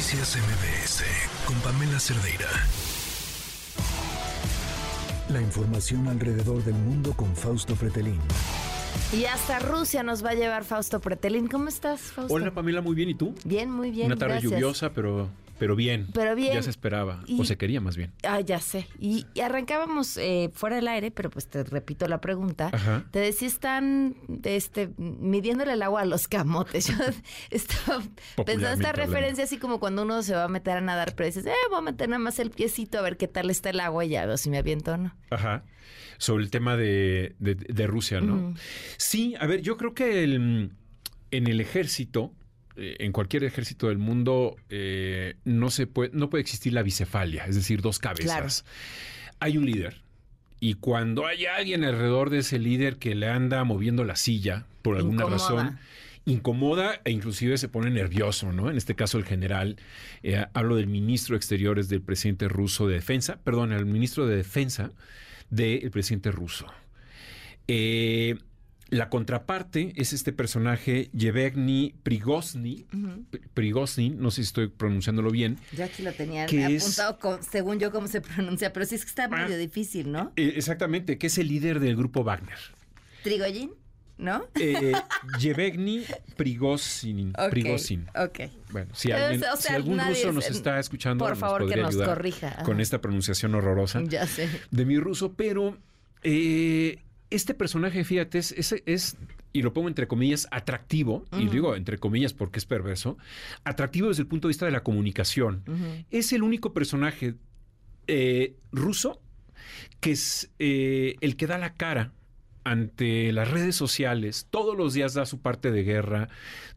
Noticias MBS con Pamela Cerdeira. La información alrededor del mundo con Fausto Fretelín. Y hasta Rusia nos va a llevar Fausto Pretelín. ¿Cómo estás, Fausto? Hola Pamela, muy bien. ¿Y tú? Bien, muy bien. Una tarde gracias. lluviosa, pero, pero bien. Pero bien. Ya se esperaba, Y- o se quería más bien. Ah, ya sé. Y, y arrancábamos eh, fuera del aire, pero pues te repito la pregunta. Ajá. Te decía, están este, midiéndole el agua a los camotes. Yo estaba pensando esta referencia así como cuando uno se va a meter a nadar, pero dices, eh, voy a meter nada más el piecito a ver qué tal está el agua y ya veo si me aviento o no. Ajá. Sobre el tema de, de- de Rusia, ¿no? Sí, a ver, yo creo que el- en el ejército, en cualquier ejército del mundo, eh, no, se puede, no puede existir la bicefalia, es decir, dos cabezas. Hay un líder. Y cuando hay alguien alrededor de ese líder que le anda moviendo la silla por alguna Incomoda. razón, incomoda e inclusive se pone nervioso, ¿no? En este caso el general, eh, hablo del ministro de Exteriores del presidente ruso de defensa, perdón, el ministro de defensa del presidente ruso. Eh, la contraparte es este personaje Yevgeny Prigozhin, P- Prigozhin, no sé si estoy pronunciándolo bien, Yo aquí lo tenía ¿Qué es? apuntado con- según yo cómo se pronuncia, pero sí es que está Ah. medio difícil, ¿no? Eh, exactamente, que es el líder del grupo Wagner. Trigoyin, ¿no? Eh, Yevgeny Prigozhin. Ok, Prigozhin. Ok. Bueno, si, alguien- o si sea, algún nadie ruso es- nos está escuchando, por nos favor, que nos corrija. Ajá. con esta pronunciación horrorosa Ya sé. de mi ruso, pero eh, este personaje, fíjate, es, es- es, y lo pongo entre comillas, atractivo, y digo entre comillas porque es perverso, atractivo desde el punto de vista de la comunicación. Es el único personaje eh, ruso que es eh, el que da la cara ante las redes sociales, todos los días da su parte de guerra,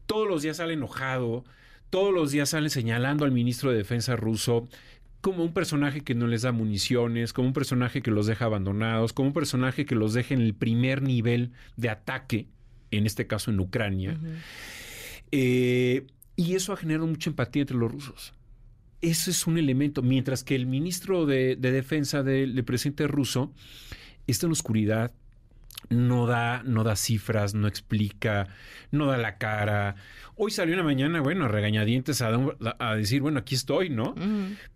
todos los días sale enojado, todos los días sale señalando al ministro de Defensa ruso como un personaje que no les da municiones, como un personaje que los deja abandonados, como un personaje que los deja en el primer nivel de ataque, en este caso en Ucrania. Eh, y eso ha generado mucha empatía entre los rusos. Eso es un elemento. Mientras que el ministro de, de Defensa del, del presidente ruso está en la oscuridad, no da, no da cifras, no explica, no da la cara. Hoy salió una mañana, bueno, a regañadientes a, a decir, bueno, aquí estoy, ¿no?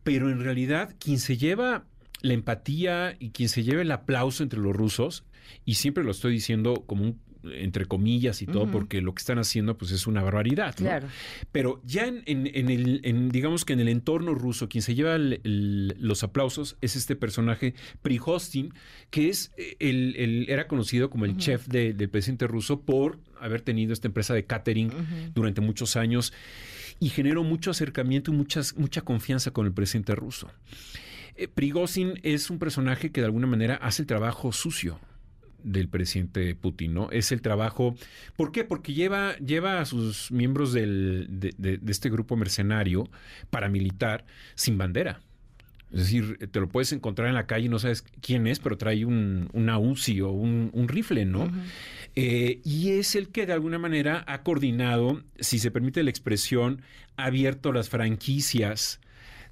Pero en realidad, quien se lleva la empatía y quien se lleva el aplauso entre los rusos, y siempre lo estoy diciendo como un entre comillas y todo, porque lo que están haciendo pues es una barbaridad. ¿no? Claro. Pero ya en, en- en el, en, digamos que en el entorno ruso, quien se lleva el- el- los aplausos es este personaje Prigozhin, que es eh, el, era conocido como el chef de- del presidente ruso por haber tenido esta empresa de catering durante muchos años y generó mucho acercamiento y muchas, mucha confianza con el presidente ruso. Eh, Prigozhin es un personaje que de alguna manera hace el trabajo sucio del presidente Putin, ¿no? Es el trabajo. ¿Por qué? Porque lleva, lleva a sus miembros del- de, de- de este grupo mercenario paramilitar sin bandera. Es decir, te lo puedes encontrar en la calle y no sabes quién es, pero trae un, una UCI o un, un rifle, ¿no? Eh, y es el que de alguna manera ha coordinado, si se permite la expresión, ha abierto las franquicias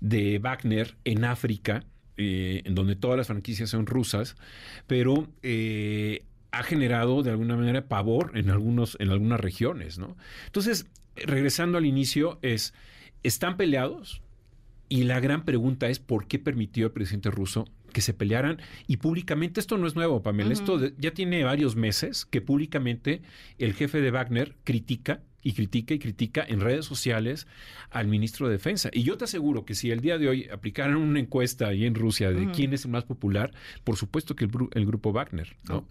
de Wagner en África, eh, en donde todas las franquicias son rusas, pero eh, ha generado de alguna manera pavor en, algunos, en algunas regiones, ¿no? Entonces, regresando al inicio, es, ¿están peleados? Y la gran pregunta es por qué permitió el presidente ruso que se pelearan y públicamente esto no es nuevo, Pamela, Ujú. esto de- ya tiene varios meses que públicamente el jefe de Wagner critica y critica y critica en redes sociales al ministro de Defensa. Y yo te aseguro que si el día de hoy aplicaran una encuesta ahí en Rusia de quién es el más popular, por supuesto que el, grupo Wagner, ¿no?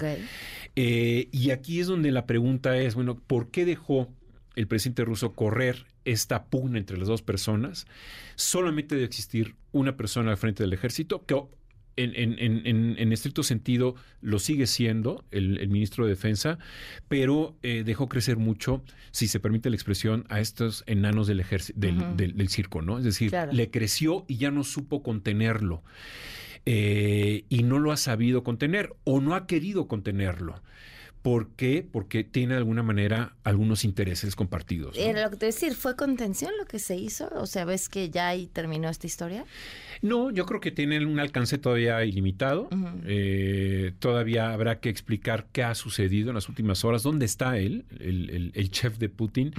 Eh, y aquí es donde la pregunta es, bueno, ¿por qué dejó el presidente ruso correr esta pugna entre las dos personas? Solamente debe existir una persona al frente del ejército, que en, en- en- en- en estricto sentido lo sigue siendo el, el ministro de Defensa, pero eh, dejó crecer mucho, si se permite la expresión, a estos enanos del, ejército, del, del- del circo, ¿no? Es decir, Claro. le creció y ya no supo contenerlo. Eh, y no lo ha sabido contener o no ha querido contenerlo ¿Por qué? Porque tiene de alguna manera algunos intereses compartidos. ¿no? Era lo que te decir, ¿fue contención lo que se hizo? O sea, ¿ves que ya ahí terminó esta historia? No, yo creo que tienen un alcance todavía ilimitado. Eh, todavía habrá que explicar qué ha sucedido en las últimas horas, dónde está él, el, el- el chef de Putin,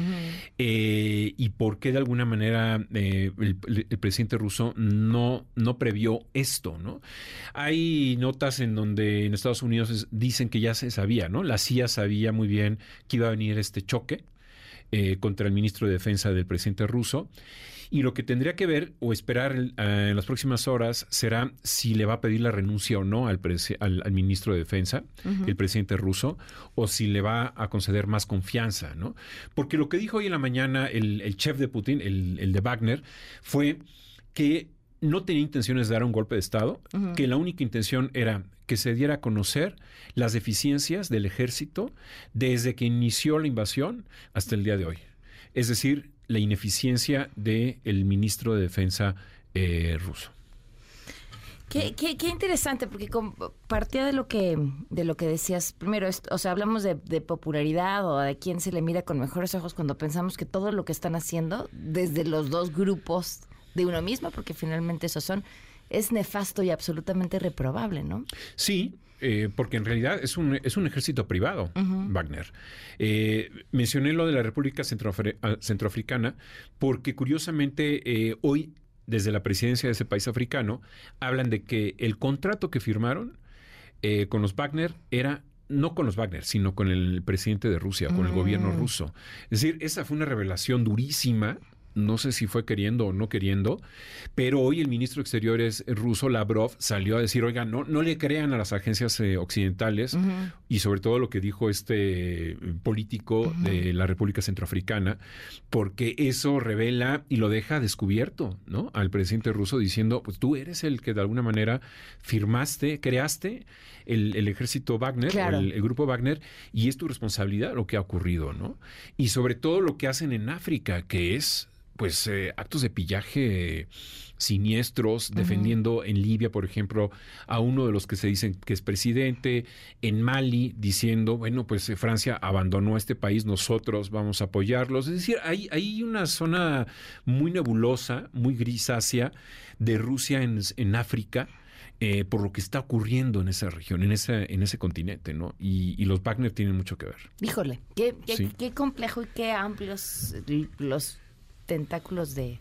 eh, y por qué de alguna manera eh, el, presidente ruso no, no previó esto, ¿no? Hay notas en donde en Estados Unidos dicen que ya se sabía, ¿no? La CIA sabía muy bien que iba a venir este choque eh, contra el ministro de Defensa del presidente ruso. Y lo que tendría que ver o esperar eh, en las próximas horas será si le va a pedir la renuncia o no al, presi- al- al ministro de Defensa, el presidente ruso, o si le va a conceder más confianza, ¿no? Porque lo que dijo hoy en la mañana el, el chef de Putin, el, el de Wagner, fue que no tenía intenciones de dar un golpe de Estado, que la única intención era que se diera a conocer las deficiencias del ejército desde que inició la invasión hasta el día de hoy. Es decir, la ineficiencia del ministro de Defensa eh, ruso. Qué, qué, qué interesante, porque partía de lo que de lo que decías primero, es- o sea, hablamos de, de popularidad o de quién se le mira con mejores ojos cuando pensamos que todo lo que están haciendo desde los dos grupos de uno mismo, porque finalmente esos son, es nefasto y absolutamente reprobable, ¿no? Sí, eh, porque en realidad es un, es un ejército privado, Wagner. Eh, mencioné lo de la República Centroafri- ah, Centroafricana porque curiosamente eh, hoy, desde la presidencia de ese país africano, hablan de que el contrato que firmaron eh, con los Wagner era no con los Wagner, sino con el presidente de Rusia, con el gobierno ruso. Es decir, esa fue una revelación durísima. No sé si fue queriendo o no queriendo, pero hoy el ministro de Exteriores ruso, Lavrov, salió a decir, oiga, no, no le crean a las agencias eh, occidentales y sobre todo lo que dijo este eh, político de la República Centroafricana, porque eso revela y lo deja descubierto, ¿no? Al presidente ruso diciendo, pues tú eres el que de alguna manera firmaste, creaste el, el ejército Wagner, o el, el grupo Wagner, y es tu responsabilidad lo que ha ocurrido, ¿no? Y sobre todo lo que hacen en África, que es pues eh, actos de pillaje siniestros, defendiendo en Libia, por ejemplo, a uno de los que se dicen que es presidente, en Mali, diciendo, bueno, pues eh, Francia abandonó este país, nosotros vamos a apoyarlos. Es decir, hay, hay una zona muy nebulosa, muy grisácea de Rusia en, en África. eh, por lo que está ocurriendo en esa región, en ese, en ese continente, ¿no? Y, y los Wagner tienen mucho que ver. Híjole, qué, qué, Sí. qué complejo y qué amplios los tentáculos de,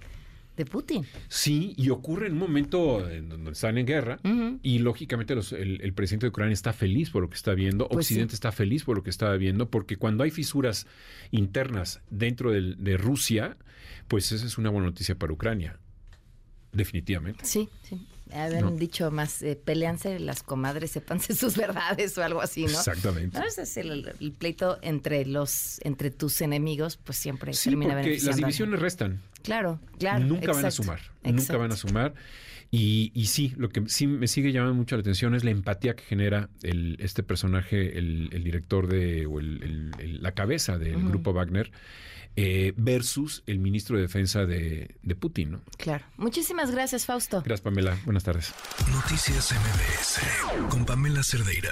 de Putin. Sí, y ocurre en un momento en donde están en guerra y lógicamente los- el, el presidente de Ucrania está feliz por lo que está viendo, Pues Occidente sí. está feliz por lo que está viendo, porque cuando hay fisuras internas dentro del- de Rusia, pues esa es una buena noticia para Ucrania, definitivamente. Sí, sí. Habían No. dicho más, eh, peleanse las comadres, sépanse sus verdades o algo así, ¿no? Exactamente. No, es el, el pleito entre los, entre tus enemigos, pues siempre Sí, termina porque las beneficiando alguien. divisiones restan. Claro, claro. nunca van a exacto, sumar, nunca exacto. van a sumar. Y, y sí, lo que sí me sigue llamando mucho la atención es la empatía que genera el, este personaje, el, el director de, o el- el- el- la cabeza del grupo Wagner, eh, versus el ministro de Defensa de, de Putin. ¿no? Claro. Muchísimas gracias, Fausto. Gracias, Pamela. Buenas tardes. Noticias MBS con Pamela Cerdeira.